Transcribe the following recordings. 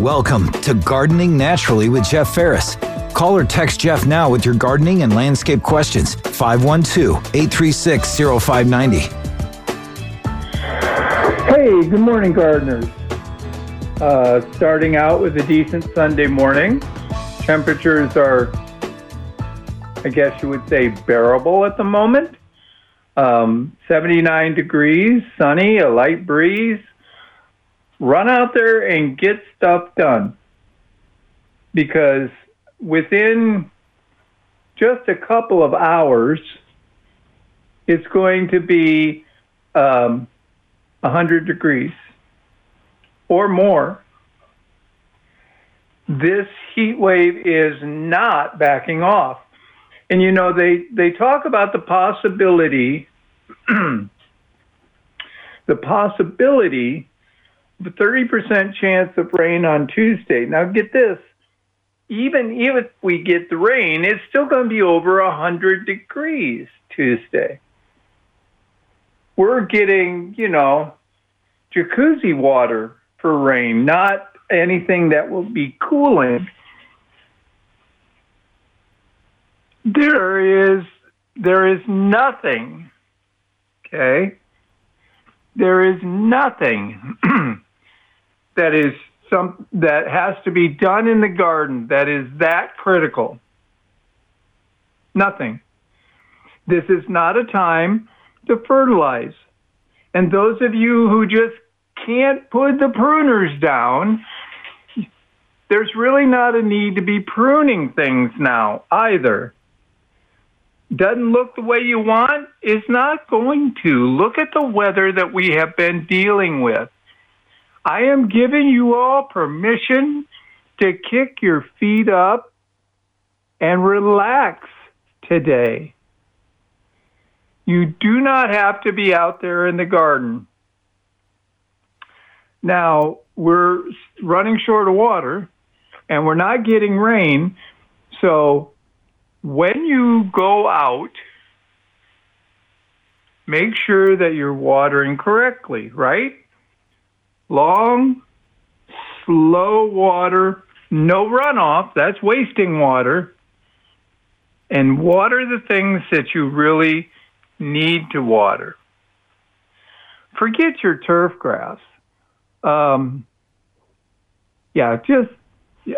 Welcome to Gardening Naturally with Jeff Ferris. Call or text Jeff now with your gardening and landscape questions. 512 836 0590. Hey, good morning, gardeners. Uh, starting out with a decent Sunday morning. Temperatures are, I guess you would say, bearable at the moment. Um, 79 degrees, sunny, a light breeze. Run out there and get stuff done. Because within just a couple of hours, it's going to be um, 100 degrees or more. This heat wave is not backing off. And you know, they, they talk about the possibility, the possibility 30% chance of rain on Tuesday. Now, get this even if we get the rain, it's still going to be over 100 degrees Tuesday. We're getting, you know, jacuzzi water for rain, not anything that will be cooling. There is there is nothing, okay? There is nothing that is some that has to be done in the garden that is that critical. Nothing. This is not a time to fertilize. And those of you who just can't put the pruners down, there's really not a need to be pruning things now either. Doesn't look the way you want, is not going to. Look at the weather that we have been dealing with. I am giving you all permission to kick your feet up and relax today. You do not have to be out there in the garden. Now, we're running short of water and we're not getting rain. So, when you go out, make sure that you're watering correctly, right? Long, slow water, no runoff, that's wasting water, and water the things that you really need to water. Forget your turf grass. Um, yeah, just yeah,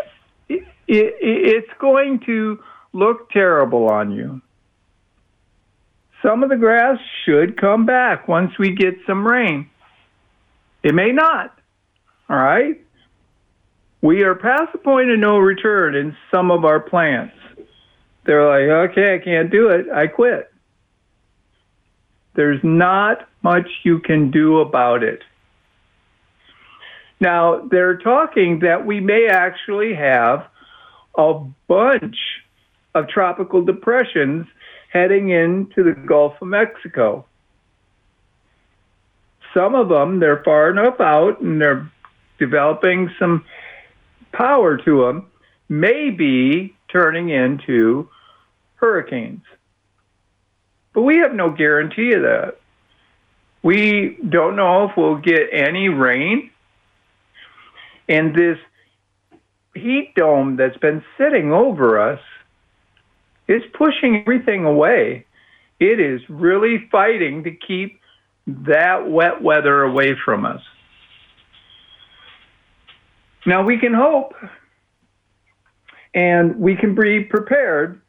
it, it, it's going to look terrible on you. Some of the grass should come back once we get some rain. It may not. All right? We are past the point of no return in some of our plants. They're like, okay, I can't do it. I quit. There's not much you can do about it. Now, they're talking that we may actually have a bunch of tropical depressions heading into the Gulf of Mexico some of them they're far enough out and they're developing some power to them may be turning into hurricanes. But we have no guarantee of that. We don't know if we'll get any rain. And this heat dome that's been sitting over us is pushing everything away. It is really fighting to keep that wet weather away from us. Now we can hope and we can be prepared.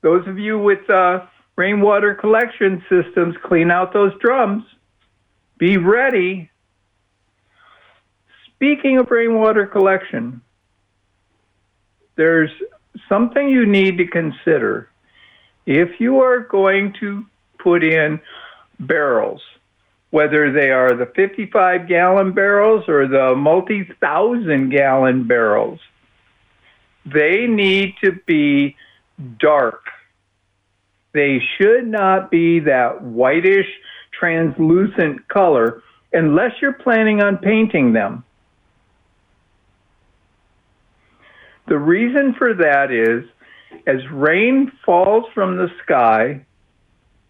Those of you with uh, rainwater collection systems, clean out those drums. Be ready. Speaking of rainwater collection, there's something you need to consider. If you are going to put in barrels, whether they are the 55 gallon barrels or the multi thousand gallon barrels. They need to be dark. They should not be that whitish, translucent color unless you're planning on painting them. The reason for that is as rain falls from the sky,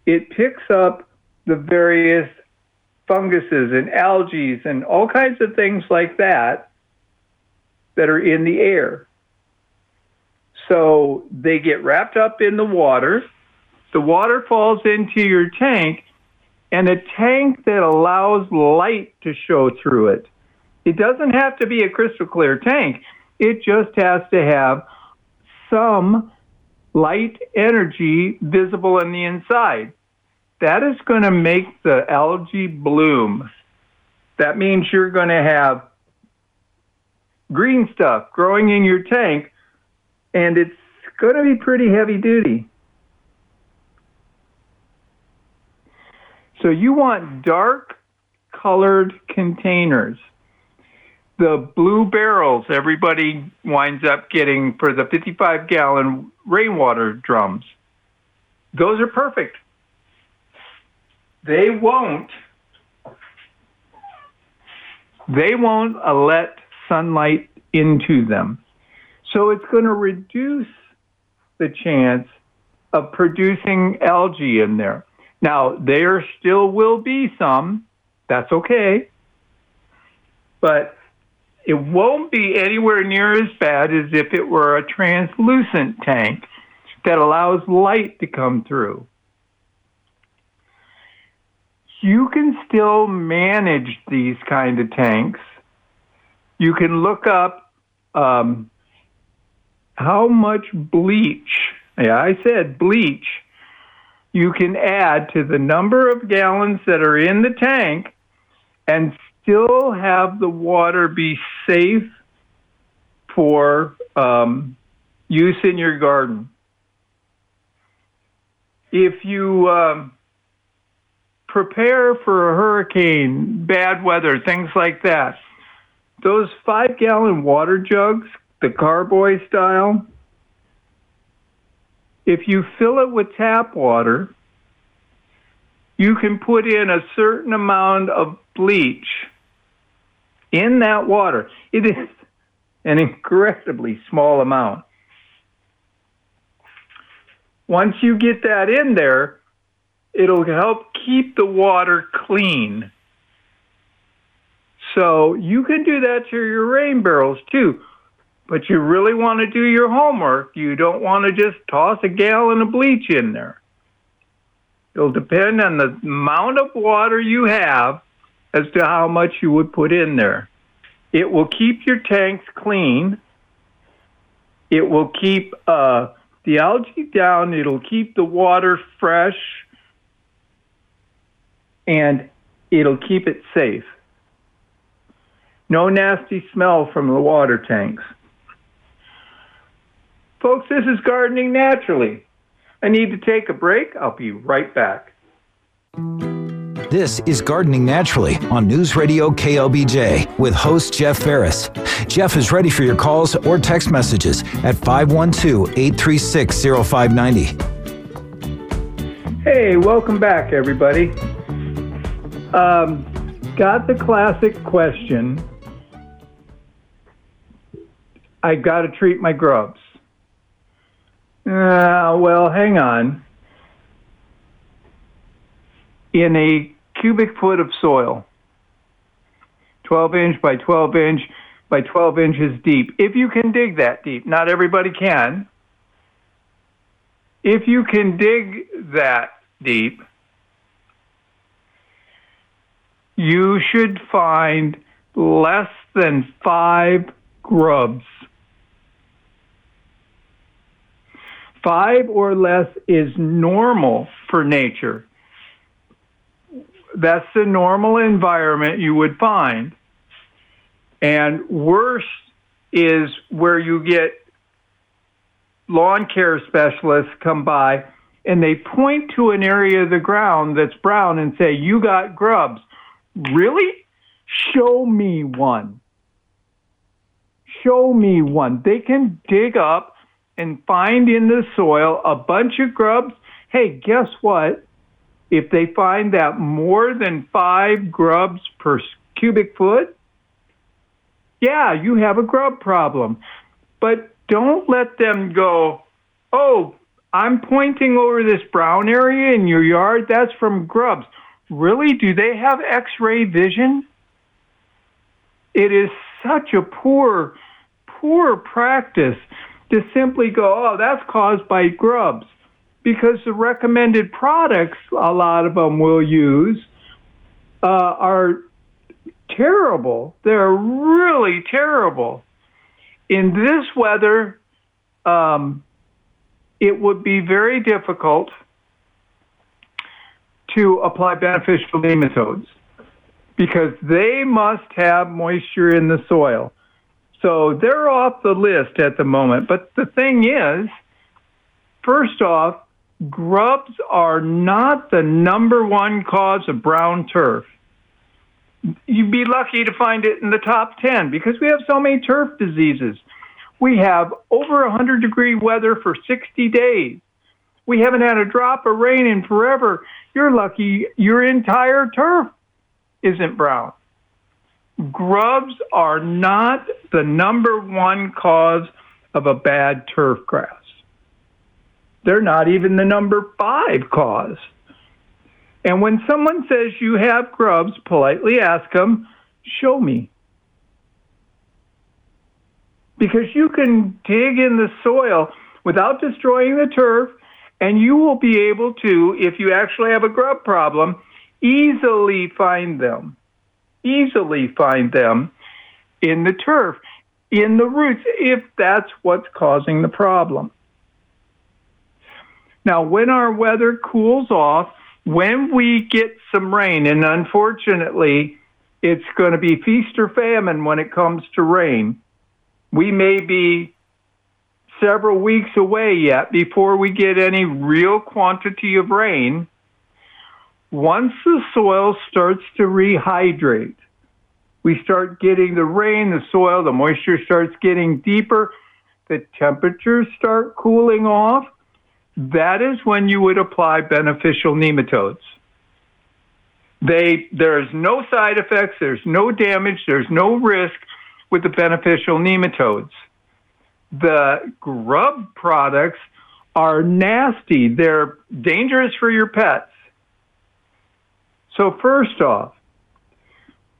it picks up the various funguses and algae and all kinds of things like that. that are in the air. So they get wrapped up in the water. The water falls into your tank, and a tank that allows light to show through it. It doesn't have to be a crystal clear tank, it just has to have some light energy visible in the inside. That is going to make the algae bloom. That means you're going to have green stuff growing in your tank, and it's going to be pretty heavy duty. So you want dark colored containers. The blue barrels everybody winds up getting for the 55 gallon rainwater drums. Those are perfect. They won't they won't let sunlight into them. So it's going to reduce the chance of producing algae in there. Now, there still will be some. That's okay. But it won't be anywhere near as bad as if it were a translucent tank that allows light to come through. You can still manage these kind of tanks. You can look up um, how much bleach, yeah, I said bleach, you can add to the number of gallons that are in the tank and still have the water be safe for um, use in your garden. If you um, prepare for a hurricane, bad weather, things like that, those five gallon water jugs, the carboy style, if you fill it with tap water, you can put in a certain amount of bleach in that water. It is an incredibly small amount. Once you get that in there, it'll help keep the water clean. So you can do that to your rain barrels too. But you really want to do your homework. You don't want to just toss a gallon of bleach in there. It'll depend on the amount of water you have as to how much you would put in there. It will keep your tanks clean. It will keep uh, the algae down. It'll keep the water fresh. And it'll keep it safe. No nasty smell from the water tanks. Folks, this is Gardening Naturally. I need to take a break. I'll be right back. This is Gardening Naturally on News Radio KLBJ with host Jeff Ferris. Jeff is ready for your calls or text messages at 512 836 0590. Hey, welcome back, everybody. Um, got the classic question I got to treat my grubs. Uh, well, hang on. In a cubic foot of soil, 12 inch by 12 inch by 12 inches deep, if you can dig that deep, not everybody can. If you can dig that deep, you should find less than five grubs Five or less is normal for nature. That's the normal environment you would find. And worse is where you get lawn care specialists come by and they point to an area of the ground that's brown and say, You got grubs. Really? Show me one. Show me one. They can dig up and find in the soil a bunch of grubs, hey, guess what? If they find that more than five grubs per cubic foot, yeah, you have a grub problem. But don't let them go, oh, I'm pointing over this brown area in your yard. That's from grubs. Really? Do they have x ray vision? It is such a poor poor practice to simply go, oh, that's caused by grubs. Because the recommended products, a lot of them will use, uh, are terrible. They're really terrible. In this weather, um, it would be very difficult to apply beneficial nematodes because they must have moisture in the soil. So they're off the list at the moment. But the thing is, first off, grubs are not the number one cause of brown turf. You'd be lucky to find it in the top 10 because we have so many turf diseases. We have over 100 degree weather for 60 days. We haven't had a drop of rain in forever. You're lucky your entire turf isn't brown. Grubs are not the number one cause of a bad turf grass. They're not even the number five cause. And when someone says you have grubs, politely ask them, show me. Because you can dig in the soil without destroying the turf, and you will be able to, if you actually have a grub problem, easily find them. Easily find them in the turf, in the roots, if that's what's causing the problem. Now, when our weather cools off, when we get some rain, and unfortunately, it's going to be feast or famine when it comes to rain. We may be several weeks away yet before we get any real quantity of rain. Once the soil starts to rehydrate, we start getting the rain, the soil, the moisture starts getting deeper, the temperatures start cooling off, that is when you would apply beneficial nematodes. They, there's no side effects, there's no damage, there's no risk with the beneficial nematodes. The grub products are nasty, they're dangerous for your pets. So, first off,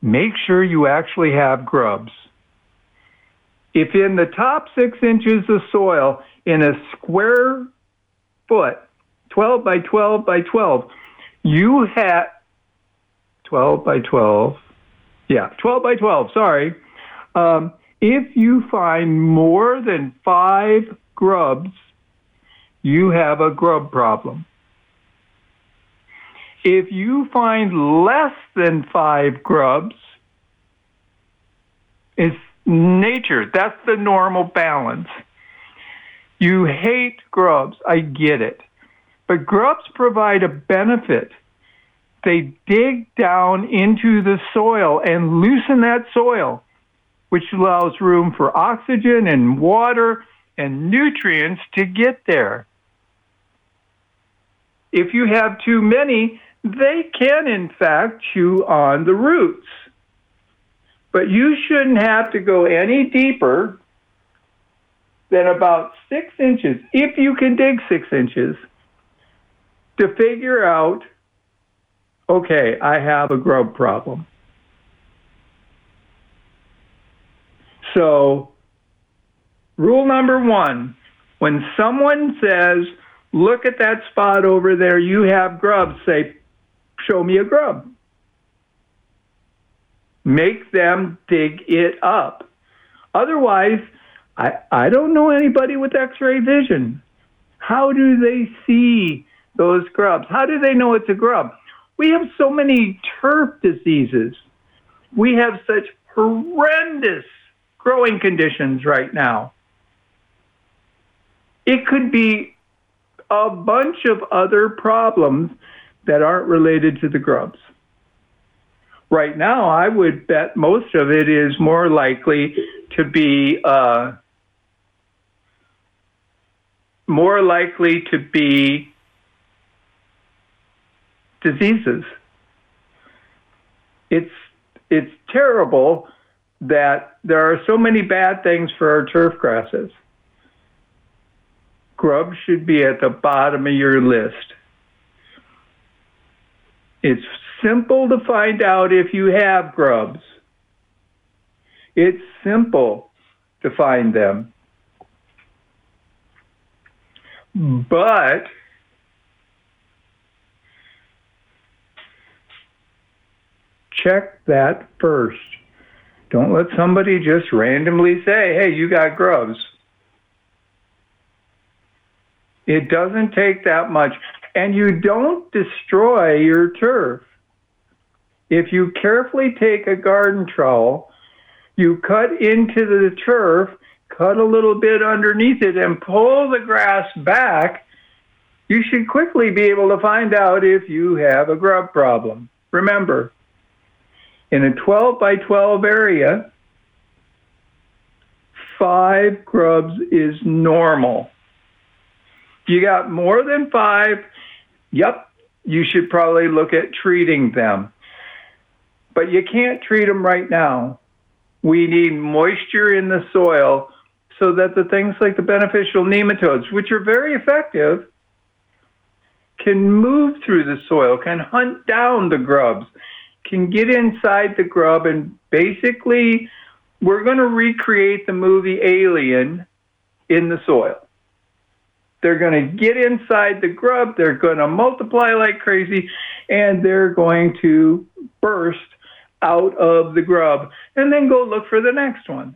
make sure you actually have grubs. If in the top six inches of soil in a square foot, 12 by 12 by 12. You have 12 by 12. Yeah, 12 by 12, sorry. Um, if you find more than five grubs, you have a grub problem. If you find less than five grubs, it's nature. That's the normal balance. You hate grubs. I get it. But grubs provide a benefit. They dig down into the soil and loosen that soil, which allows room for oxygen and water and nutrients to get there. If you have too many, they can, in fact, chew on the roots. But you shouldn't have to go any deeper than about six inches, if you can dig six inches, to figure out okay, I have a grub problem. So, rule number one when someone says, look at that spot over there, you have grubs, say, show me a grub. Make them dig it up. Otherwise, I, I don't know anybody with x ray vision. How do they see those grubs? How do they know it's a grub? We have so many turf diseases. We have such horrendous growing conditions right now. It could be a bunch of other problems that aren't related to the grubs. Right now, I would bet most of it is more likely to be uh, more likely to be diseases. It's it's terrible that there are so many bad things for our turf grasses. Grubs should be at the bottom of your list. It's simple to find out if you have grubs. It's simple. to find them. But check that first. Don't let somebody just randomly say, hey, you got grubs. It doesn't take that much. And you don't destroy your turf. If you carefully take a garden trowel, you cut into the turf, cut a little bit underneath it, and pull the grass back, you should quickly be able to find out if you have a grub problem. Remember, in a 12 by 12 area, five grubs is normal. You got more than five, yep, you should probably look at treating them. But you can't treat them right now. We need moisture in the soil so that the things like the beneficial nematodes, which are very effective, can move through the soil, can hunt down the grubs, can get inside the grub, and basically, we're going to recreate the movie Alien in the soil. They're going to get inside the grub, they're going to multiply like crazy, and they're going to burst out of the grub and then go look for the next one.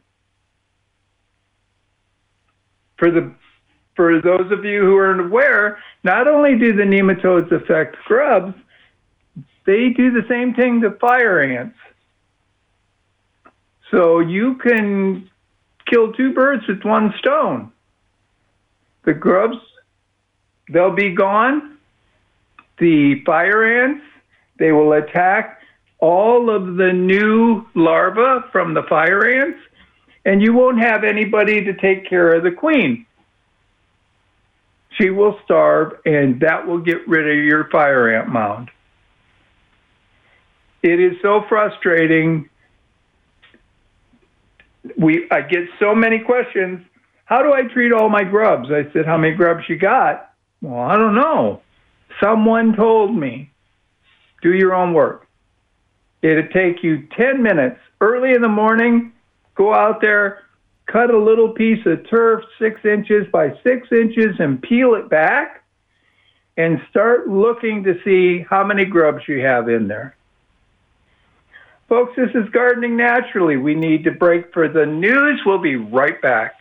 For the for those of you who aren't aware, not only do the nematodes affect grubs, they do the same thing to fire ants. So you can kill two birds with one stone. The grubs, they'll be gone. The fire ants, they will attack all of the new larvae from the fire ants, and you won't have anybody to take care of the queen. She will starve, and that will get rid of your fire ant mound. It is so frustrating. We I get so many questions. How do I treat all my grubs? I said, How many grubs you got? Well, I don't know. Someone told me. Do your own work. It'd take you 10 minutes early in the morning, go out there, cut a little piece of turf six inches by six inches and peel it back and start looking to see how many grubs you have in there. Folks, this is Gardening Naturally. We need to break for the news. We'll be right back.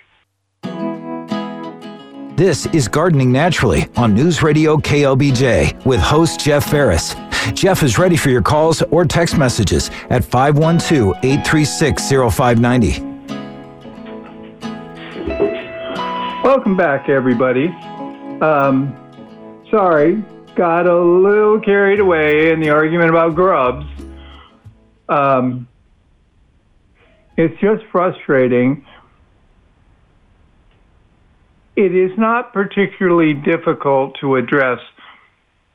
This is Gardening Naturally on News Radio KLBJ with host Jeff Ferris. Jeff is ready for your calls or text messages at 512 836 0590. Welcome back, everybody. Um, sorry, got a little carried away in the argument about grubs. Um, it's just frustrating. It is not particularly difficult to address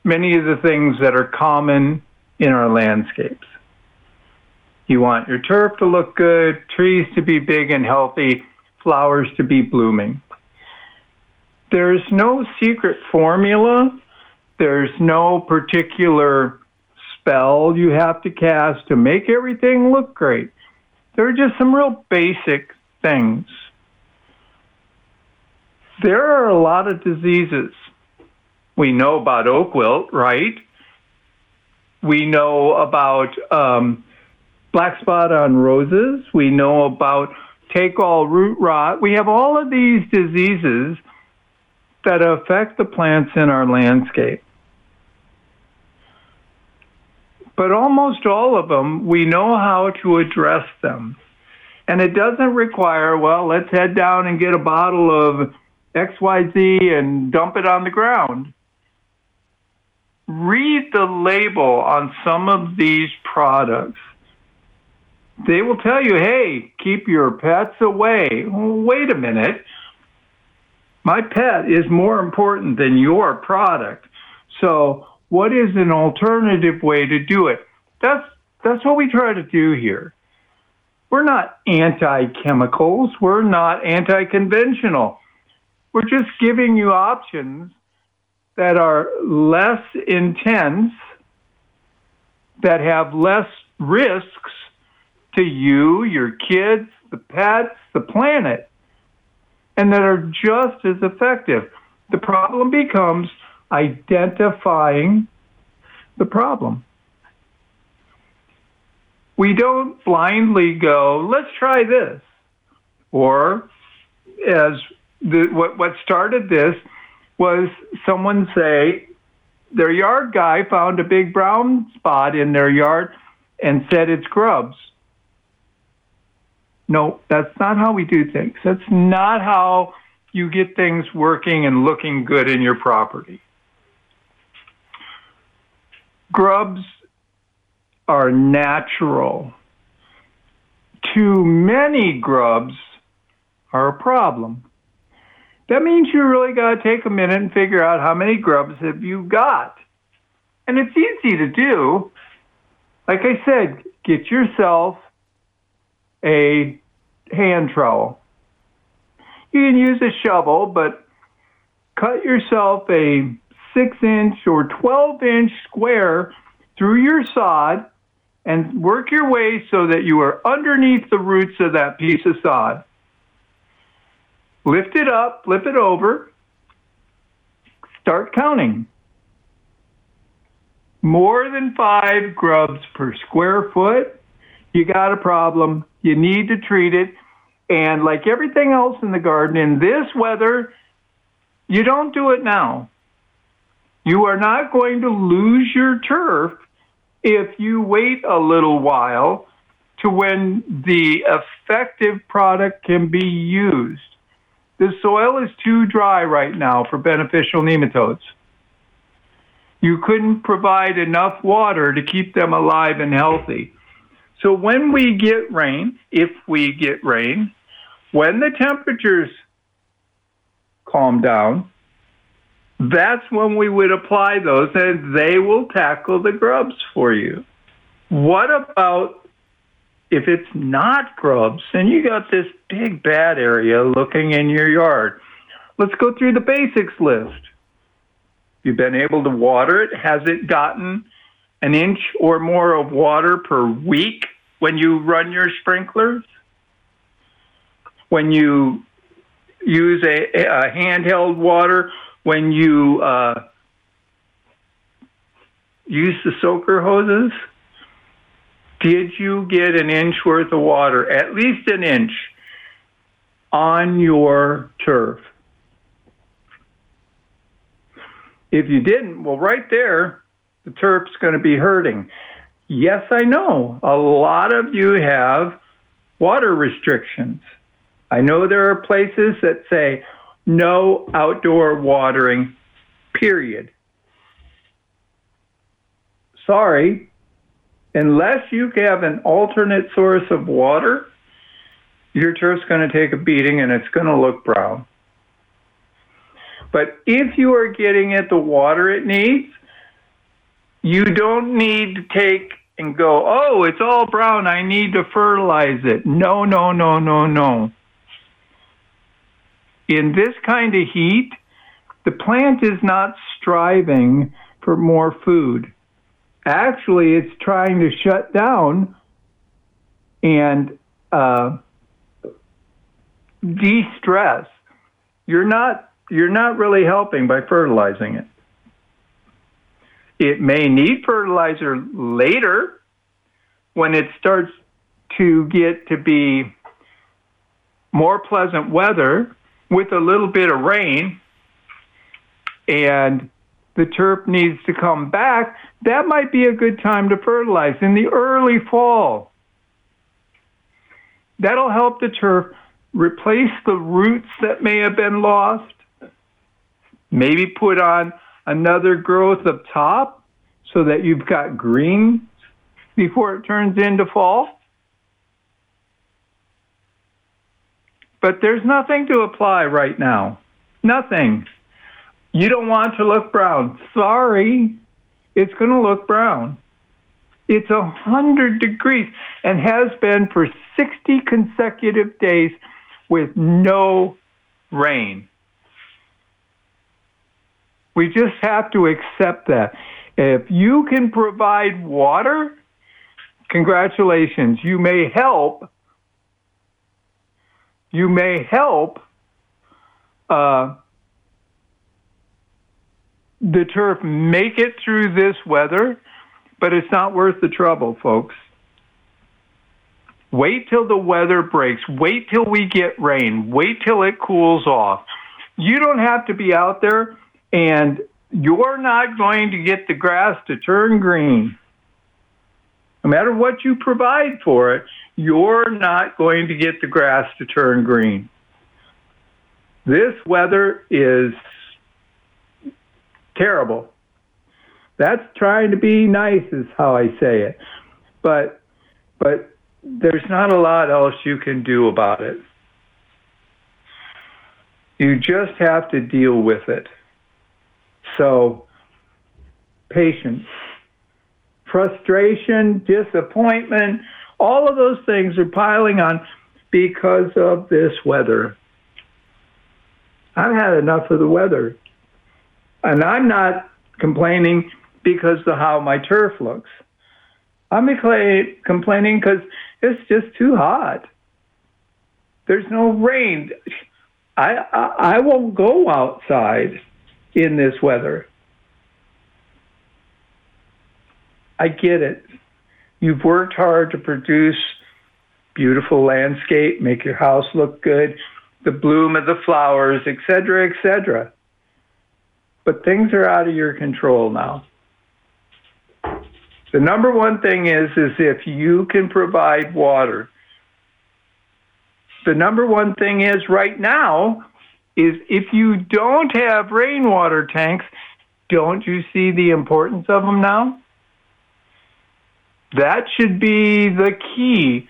many of the things that are common in our landscapes. You want your turf to look good, trees to be big and healthy, flowers to be blooming. There's no secret formula. There's no particular spell you have to cast to make everything look great. There are just some real basic things. There are a lot of diseases. We know about oak wilt, right? We know about um, black spot on roses. We know about take all root rot. We have all of these diseases that affect the plants in our landscape but almost all of them, we know how to address them. And it doesn't require, well, let's head down and get a bottle of XYZ and dump it on the ground. Read the label on some of these products. They will tell you, hey, keep your pets away. wait a minute. My pet is more important than your product. So what is an alternative way to do it? That's that's what we try to do here. We're not anti-chemicals. We're not anti-conventional. We're just giving you options that are less intense, that have less risks to you, your kids, the pets, the planet, and that are just as effective. The problem becomes identifying the problem. We don't blindly go, let's try this. Or, as the, what, what started this was someone say, their yard guy found a big brown spot in their yard and said it's grubs. No, that's not how we do things. That's not how you get things working and looking good in your property. Grubs are natural. Too many grubs are a problem. That means you really got to take a minute and figure out how many grubs have you got. And it's easy to do. Like I said, get yourself a hand trowel. You can use a shovel, but cut yourself a six inch or 12 inch square through your sod and work your way so that you are underneath the roots of that piece of sod. Lift it up, flip it over, start counting. More than five grubs per square foot, you got a problem. You need to treat it. And like everything else in the garden, in this weather, you don't do it now. You are not going to lose your turf if you wait a little while to when the effective product can be used. The soil is too dry right now for beneficial nematodes. You couldn't provide enough water to keep them alive and healthy. So when we get rain, if we get rain, when the temperatures calm down, that's when we would apply those and they will tackle the grubs for you. What about if it's not grubs and you got this big bad area looking in your yard, let's go through the basics list. You've been able to water it. Has it gotten an inch or more of water per week when you run your sprinklers? When you use a, a handheld water, when you uh, use the soaker hoses? Did you get an inch worth of water, at least an inch, on your turf? If you didn't, well, right there, the turf's going to be hurting. Yes, I know. A lot of you have water restrictions. I know there are places that say no outdoor watering, period. Sorry, unless you have an alternate source of water, your turf's going to take a beating and it's going to look brown. But if you are getting it the water it needs, you don't need to take and go, oh, it's all brown, I need to fertilize it. No, no, no, no, no. In this kind of heat, the plant is not striving for more food actually it's trying to shut down and uh, de-stress. You're not you're not really helping by fertilizing it. It may need fertilizer later when it starts to get to be more pleasant weather with a little bit of rain and the turf needs to come back, that might be a good time to fertilize in the early fall. That'll help the turf replace the roots that may have been lost, maybe put on another growth up top so that you've got green before it turns into fall. But there's nothing to apply right now. Nothing. You don't want to look brown. Sorry, it's going to look brown. It's a 100 degrees and has been for 60 consecutive days with no rain. We just have to accept that. If you can provide water, congratulations. You may help you may help uh, the turf make it through this weather, but it's not worth the trouble, folks. Wait till the weather breaks. Wait till we get rain. Wait till it cools off. You don't have to be out there, and you're not going to get the grass to turn green. No matter what you provide for it, you're not going to get the grass to turn green. This weather is terrible. That's trying to be nice, is how I say it. But, but there's not a lot else you can do about it. You just have to deal with it. So, patience, frustration, disappointment, all of those things are piling on because of this weather. I've had enough of the weather. And I'm not complaining because of how my turf looks. I'm complaining because it's just too hot. There's no rain. I, I, I won't go outside in this weather. I get it. You've worked hard to produce beautiful landscape, make your house look good, the bloom of the flowers, etc., etc. But things are out of your control now. The number one thing is is if you can provide water. The number one thing is right now is if you don't have rainwater tanks, don't you see the importance of them now? That should be the key.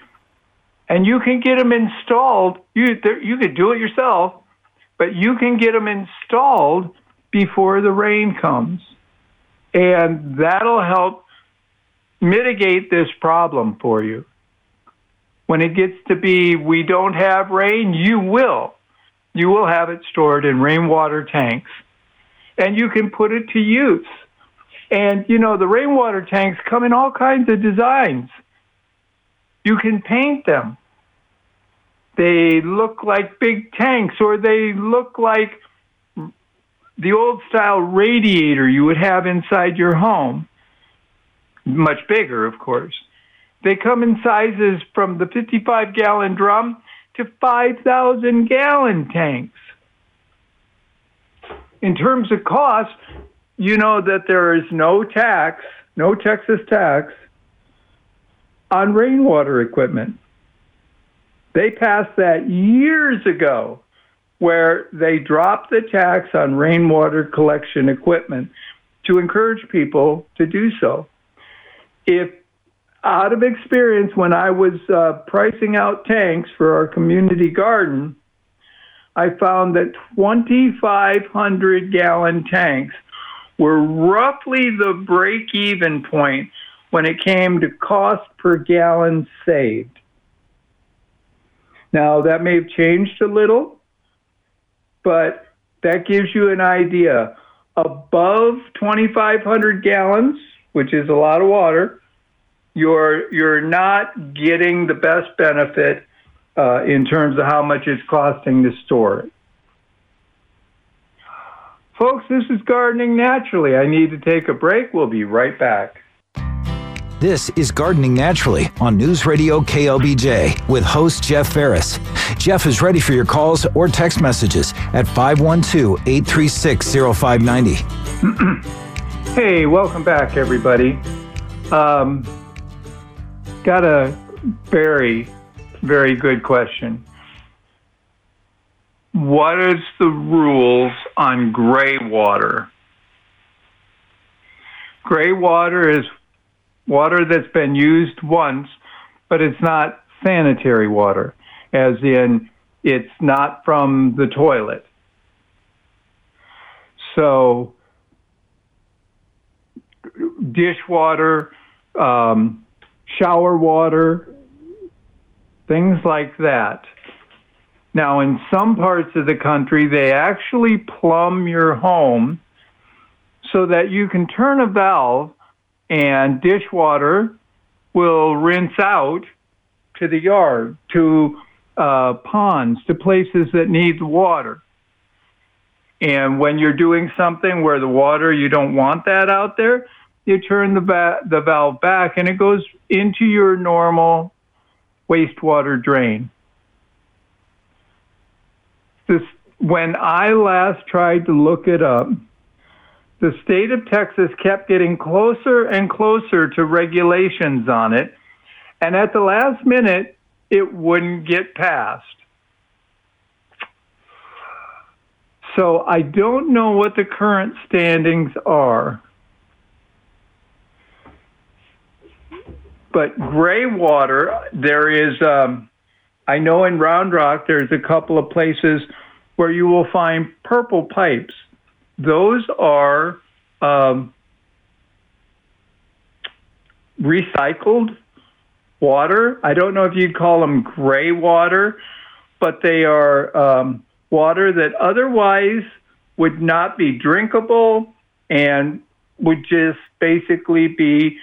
And you can get them installed. You you could do it yourself, but you can get them installed before the rain comes. And that'll help mitigate this problem for you. When it gets to be we don't have rain, you will. You will have it stored in rainwater tanks. And you can put it to use. And you know, the rainwater tanks come in all kinds of designs. You can paint them. They look like big tanks or they look like the old style radiator you would have inside your home. Much bigger, of course. They come in sizes from the 55 gallon drum to 5,000 gallon tanks. In terms of cost, you know that there is no tax, no Texas tax on rainwater equipment. They passed that years ago where they dropped the tax on rainwater collection equipment to encourage people to do so. If out of experience, when I was uh, pricing out tanks for our community garden, I found that 2,500 gallon tanks were roughly the break even point when it came to cost per gallon saved. Now, that may have changed a little, but that gives you an idea. Above 2,500 gallons, which is a lot of water, you're you're not getting the best benefit uh, in terms of how much it's costing to store it. Folks, this is Gardening Naturally. I need to take a break. We'll be right back. This is Gardening Naturally on News Radio KLBJ with host Jeff Ferris. Jeff is ready for your calls or text messages at 512 836 0590. hey, welcome back, everybody. Um, got a very, very good question. What is the rules on gray water? Gray water is water that's been used once, but it's not sanitary water, as in it's not from the toilet. So, dishwater, um, shower water, things like that. Now, in some parts of the country, they actually plumb your home so that you can turn a valve and dishwater will rinse out to the yard, to uh, ponds to places that need water. And when you're doing something where the water, you don't want that out there, you turn the, va- the valve back and it goes into your normal wastewater drain. This, when I last tried to look it up, the state of Texas kept getting closer and closer to regulations on it. And at the last minute, it wouldn't get passed. So I don't know what the current standings are. But gray water, there is, um, I know in Round Rock, there's a couple of places where you will find purple pipes. Those are um, recycled water. I don't know if you'd call them gray water, but they are um, water that otherwise would not be drinkable and would just basically be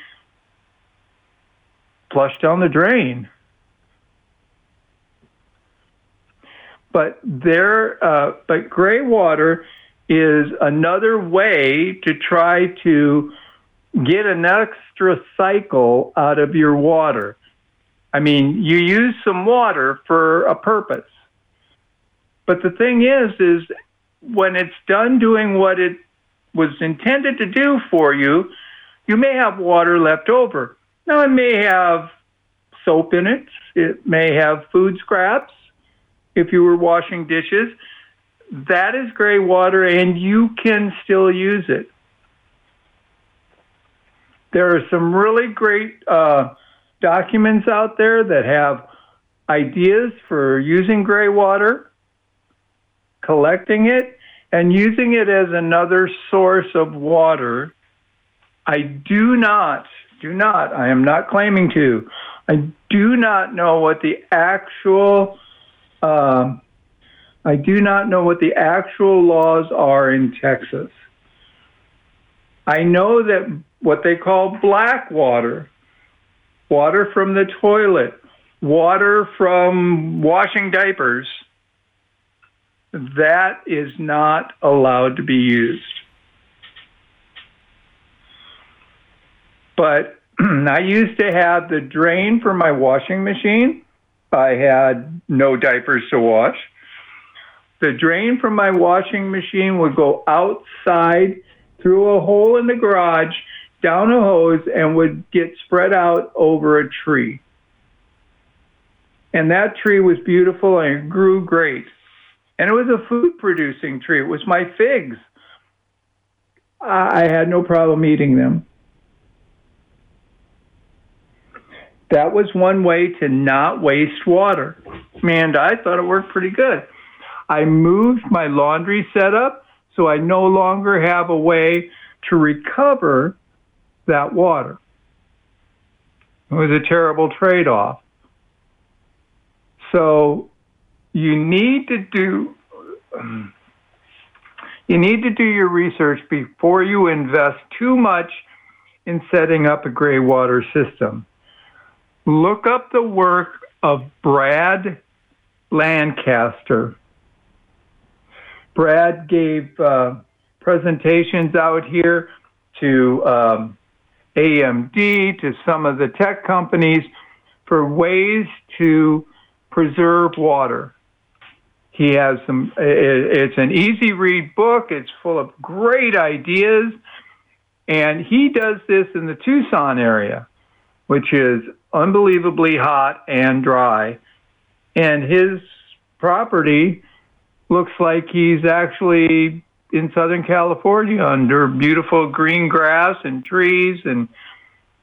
flushed down the drain. But there, uh, but gray water is another way to try to get an extra cycle out of your water. I mean, you use some water for a purpose. But the thing is, is when it's done doing what it was intended to do for you, you may have water left over. Now, it may have soap in it, it may have food scraps if you were washing dishes. That is gray water, and you can still use it. There are some really great uh, documents out there that have ideas for using gray water, collecting it, and using it as another source of water. I do not, do not, I am not claiming to, I do not know what the actual, uh, I do not know what the actual laws are in Texas. I know that what they call black water, water from the toilet, water from washing diapers, that is not allowed to be used. But I used to have the drain for my washing machine. I had no diapers to wash. The drain from my washing machine would go outside through a hole in the garage, down a hose, and would get spread out over a tree. And that tree was beautiful and it grew great. And it was a food producing tree. It was my figs. I had no problem eating them. That was one way to not waste water. And I thought it worked pretty good. I moved my laundry setup so I no longer have a way to recover that water. It was a terrible trade off. So you need to do you need to do your research before you invest too much in setting up a gray water system. Look up the work of Brad Lancaster. Brad gave uh, presentations out here to um, AMD, to some of the tech companies for ways to preserve water. He has some, it's an easy read book, it's full of great ideas, and he does this in the Tucson area, which is unbelievably hot and dry. And his property looks like he's actually in Southern California under beautiful green grass and trees and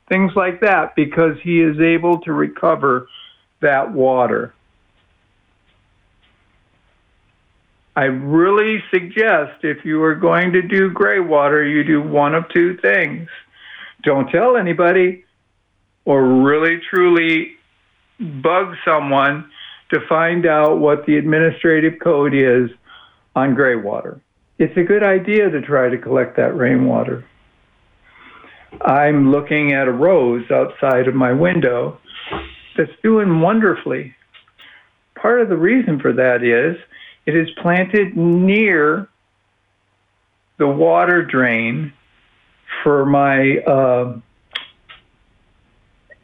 things like that because he is able to recover that water. I really suggest if you are going to do gray water, you do one of two things. Don't tell anybody, or really truly bug someone to find out what the administrative code is on gray water. It's a good idea to try to collect that rainwater. I'm looking at a rose outside of my window that's doing wonderfully. part of the reason for that is it is planted near the water drain for my uh,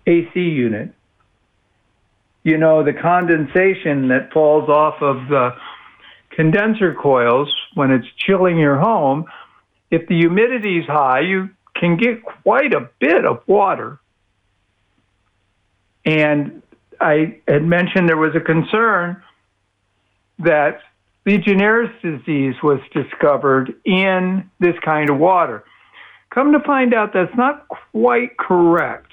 AC unit. You know, the condensation that falls off of the condenser coils when it's chilling your home, if the humidity is high, you can get quite a bit of water. And I had mentioned there was a concern that Legionnaire's disease was discovered in this kind of water. Come to find out that's not quite correct.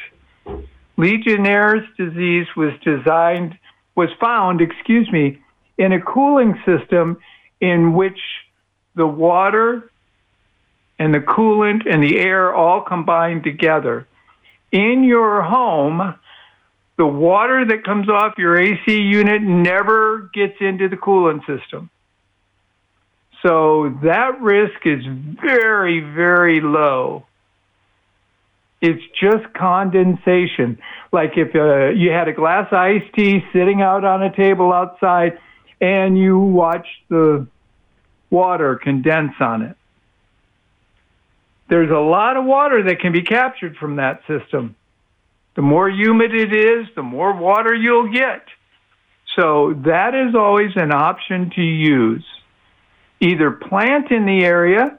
Legionnaire's disease was designed, was found, excuse me, in a cooling system in which the water and the coolant and the air all combined together. In your home, the water that comes off your AC unit never gets into the coolant system. So that risk is very, very low. It's just condensation. Like if uh, you had a glass iced tea sitting out on a table outside and you watch the water condense on it. There's a lot of water that can be captured from that system. The more humid it is, the more water you'll get. So that is always an option to use either plant in the area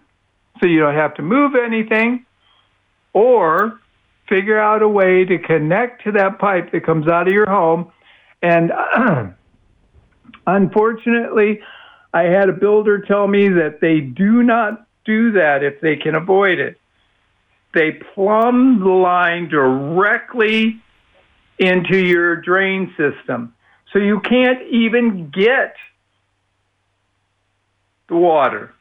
so you don't have to move anything, or figure out a way to connect to that pipe that comes out of your home. And unfortunately, I had a builder tell me that they do not do that if they can avoid it. They plumb the line directly into your drain system. So you can't even get the water.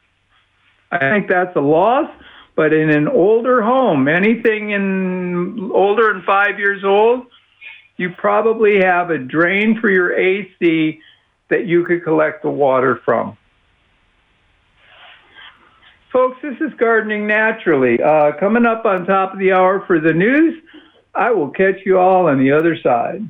I think that's a loss, but in an older home, anything in older than five years old, you probably have a drain for your AC that you could collect the water from. Folks, this is Gardening Naturally. Uh, coming up on top of the hour for the news, I will catch you all on the other side.